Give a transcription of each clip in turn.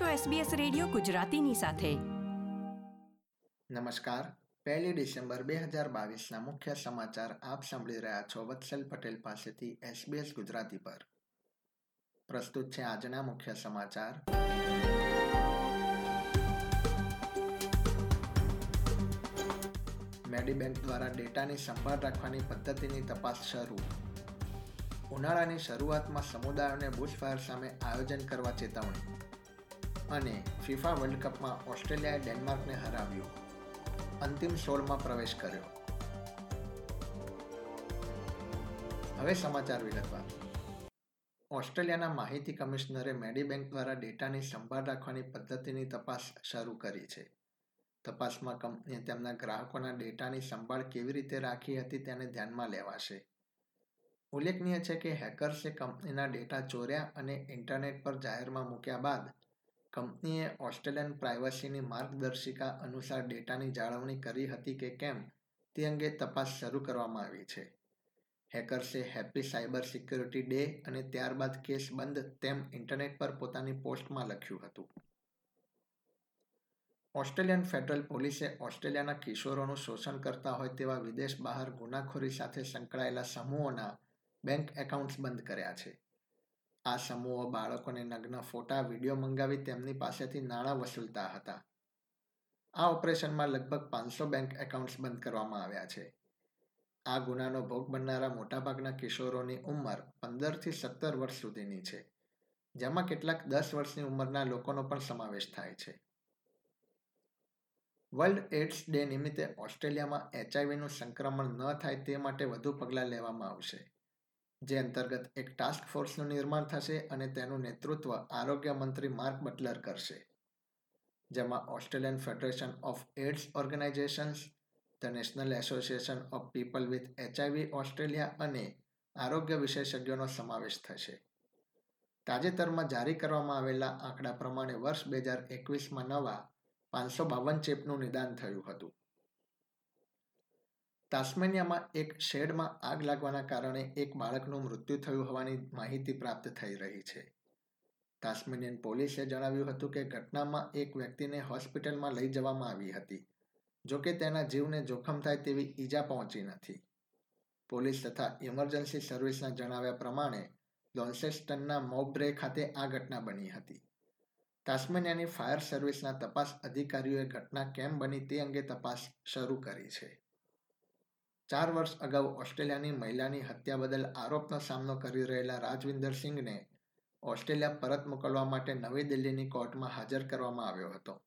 છો SBS radio ગુજરાતીની સાથે. નમસ્કાર. પહેલી ડિસેમ્બર બે હજાર બાવીસના મુખ્ય સમાચાર આપ સાંભળી રહ્યા છો વત્સલ પટેલ પાસેથી SBS ગુજરાતી પર. પ્રસ્તુત છે આજના મુખ્ય સમાચાર. મેડીબેન્ક દ્વારા ડેટાની સંભાળ રાખવાની પદ્ધતિની તપાસ શરૂ. ઉનાળાની શરૂઆતમાં સમુદાયોને બુશફાયર સામે આયોજન કરવા ચેતવણી. અને ફિફા વર્લ્ડ કપમાં ઓસ્ટ્રેલિયાએ ડેનમાર્કને હરાવ્યું. અંતિમ સોળમાં પ્રવેશ કર્યો. હવે સમાચાર વિગતવાર. ઓસ્ટ્રેલિયાના માહિતી કમિશનરે મેડીબેન્ક દ્વારા ડેટાની સંભાળ રાખવાની પદ્ધતિની તપાસ શરૂ કરી છે. તપાસમાં કંપનીએ તેમના ગ્રાહકોના ડેટાની સંભાળ કેવી રીતે રાખી હતી તેને ધ્યાનમાં લેવાશે. ઉલ્લેખનીય છે કે હેકર્સે કંપનીના ડેટા ચોર્યા અને ઇન્ટરનેટ પર જાહેરમાં મૂક્યા બાદ કંપનીએ ઓસ્ટ્રેલિયન પ્રાઇવસીની માર્ગદર્શિકા અનુસાર ડેટાની જાળવણી કરી હતી કે કેમ, તે અંગે તપાસ શરૂ કરવામાં આવી છે. હેકર્સે હેપી સાયબર સિક્યોરિટી ડે અને ત્યારબાદ કેસ બંધ તેમ ઇન્ટરનેટ પર પોતાની પોસ્ટમાં લખ્યું હતું. ઓસ્ટ્રેલિયન ફેડરલ પોલીસે ઓસ્ટ્રેલિયાના કિશોરોનું શોષણ કરતા હોય તેવા વિદેશ બહાર ગુનાખોરી સાથે સંકળાયેલા સમૂહોના બેંક એકાઉન્ટ્સ બંધ કર્યા છે. આ સમૂહો બાળકોને નગ્ન ફોટા, વીડિયો મંગાવી તેમની પાસેથી નાણાં વસૂલતા હતા. આ ઓપરેશનમાં લગભગ પાંચસો બેંક એકાઉન્ટ્સ બંધ કરવામાં આવ્યા છે. આ ગુનાનો ભોગ બનનારા મોટાભાગના કિશોરોની ઉંમર પંદરથી સત્તર વર્ષ સુધીની છે, જેમાં કેટલાક દસ વર્ષની ઉંમરના લોકોનો પણ સમાવેશ થાય છે. વર્લ્ડ એડ્સ ડે નિમિત્તે ઓસ્ટ્રેલિયામાં એચઆઈવીનું સંક્રમણ ન થાય તે માટે વધુ પગલાં લેવામાં આવશે. જે અંતર્ગત એક ટાસ્ક ફોર્સનું નિર્માણ થશે અને તેનું નેતૃત્વ આરોગ્ય મંત્રી માર્ક બટલર કરશે. જેમાં Australian federation of AIDS organisations the national association of people with HIV Australia અને આરોગ્ય વિશેષજ્ઞોનો સમાવેશ થશે. તાજેતરમાં જારી કરવામાં આવેલા આંકડા પ્રમાણે વર્ષ બે હજાર એકવીસમાં નવા પાંચસો બાવન ચેપનું નિદાન થયું હતું. તાસ્મેનિયામાં એક શેડમાં આગ લાગવાના કારણે એક બાળકનું મૃત્યુ થયું હોવાની માહિતી પ્રાપ્ત થઈ રહી છે. તાસ્મેનિયન પોલીસે જણાવ્યું હતું કે ઘટનામાં એક વ્યક્તિને હોસ્પિટલમાં લઈ જવામાં આવી હતી જોકે તેના જીવને જોખમ થાય તેવી ઈજા પહોંચી નથી. પોલીસ તથા ઇમરજન્સી સર્વિસના જણાવ્યા પ્રમાણે, લોન્સેસ્ટનના મોબ્રે ખાતે આ ઘટના બની હતી. તાસ્મેનિયાની ફાયર સર્વિસના તપાસ અધિકારીઓએ ઘટના કેમ બની તે અંગે તપાસ શરૂ કરી છે. ચાર વર્ષ અગાઉ ઓસ્ટ્રેલિયાની મહિલાની હત્યા બદલ આરોપનો સામનો કરી રહેલા રાજવિંદર સિંઘને ઓસ્ટ્રેલિયા પરત મોકલવા માટે નવી દિલ્હીની કોર્ટમાં હાજર કરવામાં આવ્યો હતો.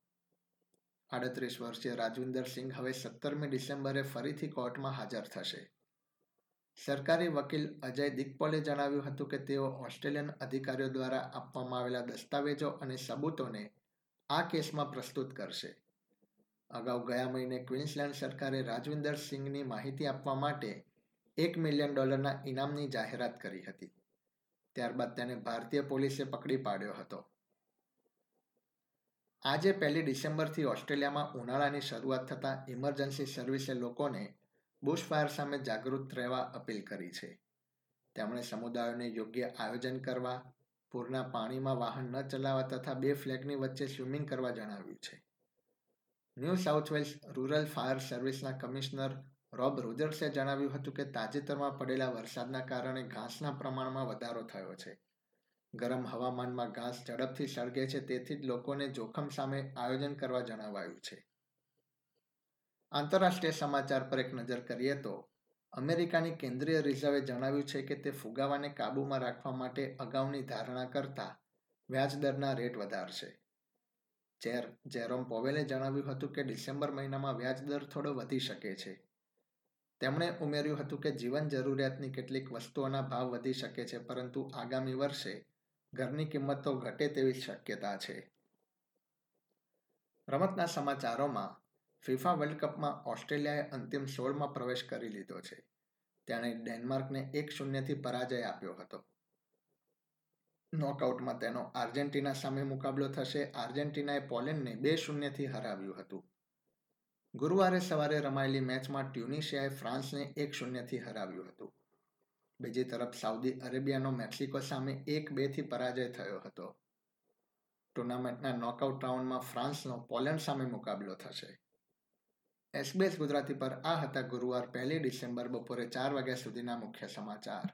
આડત્રીસ વર્ષીય રાજવિંદર સિંઘ હવે સત્તરમી ડિસેમ્બરે ફરીથી કોર્ટમાં હાજર થશે. સરકારી વકીલ અજય દિગ્પોલે જણાવ્યું હતું કે તેઓ ઓસ્ટ્રેલિયન અધિકારીઓ દ્વારા આપવામાં આવેલા દસ્તાવેજો અને સબૂતોને આ કેસમાં પ્રસ્તુત કરશે. અગાઉ ગયા મહિને ક્વીન્સલેન્ડ સરકારે રાજવિન્દર સિંઘની માહિતી આપવા માટે એક મિલિયન ડોલરના ઇનામની જાહેરાત કરી હતી. ત્યારબાદ તેને ભારતીય પોલીસે પકડી પાડ્યો હતો. આજે પહેલી ડિસેમ્બરથી ઓસ્ટ્રેલિયામાં ઉનાળાની શરૂઆત થતાં ઇમરજન્સી સર્વિસે લોકોને બુશફાયર સામે જાગૃત રહેવા અપીલ કરી છે. તેમણે સમુદાયોને યોગ્ય આયોજન કરવા, પૂરના પાણીમાં વાહન ન ચલાવવા તથા બે ફ્લેગની વચ્ચે સ્વિમિંગ કરવા જણાવ્યું છે. New South Wales rural fire સર્વિસના commissioner Rob રોજર્સે જણાવ્યું હતું કે તાજેતરમાં પડેલા વરસાદના કારણે ઘાસના પ્રમાણમાં વધારો થયો છે. ગરમ હવામાનમાં ઘાસ ઝડપથી સળગે છે તેથી જ લોકોને જોખમ સામે આયોજન કરવા જણાવાયું છે. આંતરરાષ્ટ્રીય સમાચાર પર એક નજર કરીએ તો, અમેરિકાની કેન્દ્રીય રિઝર્વે જણાવ્યું છે કે તે ફુગાવાને કાબૂમાં રાખવા માટે અગાઉની ધારણા કરતા વ્યાજદરના રેટ વધારશે. ચેર જેરોમ પોવેલે જણાવ્યું હતું કે ડિસેમ્બર મહિનામાં વ્યાજદર થોડો વધી શકે છે. તેમણે ઉમેર્યું હતું કે જીવન જરૂરિયાતની કેટલીક વસ્તુઓના ભાવ વધી શકે છે, પરંતુ આગામી વર્ષે ઘરની કિંમતો ઘટે તેવી શક્યતા છે. રમતના સમાચારોમાં ફિફા વર્લ્ડ કપમાં ઓસ્ટ્રેલિયાએ અંતિમ સોળમાં પ્રવેશ કરી લીધો છે. તેણે ડેનમાર્કને એક શૂન્યથી પરાજય આપ્યો હતો. નોકઆઉટમાં તેનો આર્જેન્ટિના સામે મુકાબલો થશે. આર્જેન્ટિનાએ પોલેન્ડને બે શૂન્યથી હરાવ્યું હતું. ગુરુવારે સવારે રમાયેલી મેચમાં ટ્યુનિશિયાએ ફ્રાન્સને એક શૂન્યથી હરાવ્યું હતું. બીજી તરફ, સાઉદી અરેબિયાનો મેક્સિકો સામે એક બેથી પરાજય થયો હતો. ટુર્નામેન્ટના નોકઆઉટ રાઉન્ડમાં ફ્રાન્સનો પોલેન્ડ સામે મુકાબલો થશે. એસબીએસ ગુજરાતી પર આ હતા ગુરુવાર પહેલી ડિસેમ્બર બપોરે ચાર વાગ્યા સુધીના મુખ્ય સમાચાર.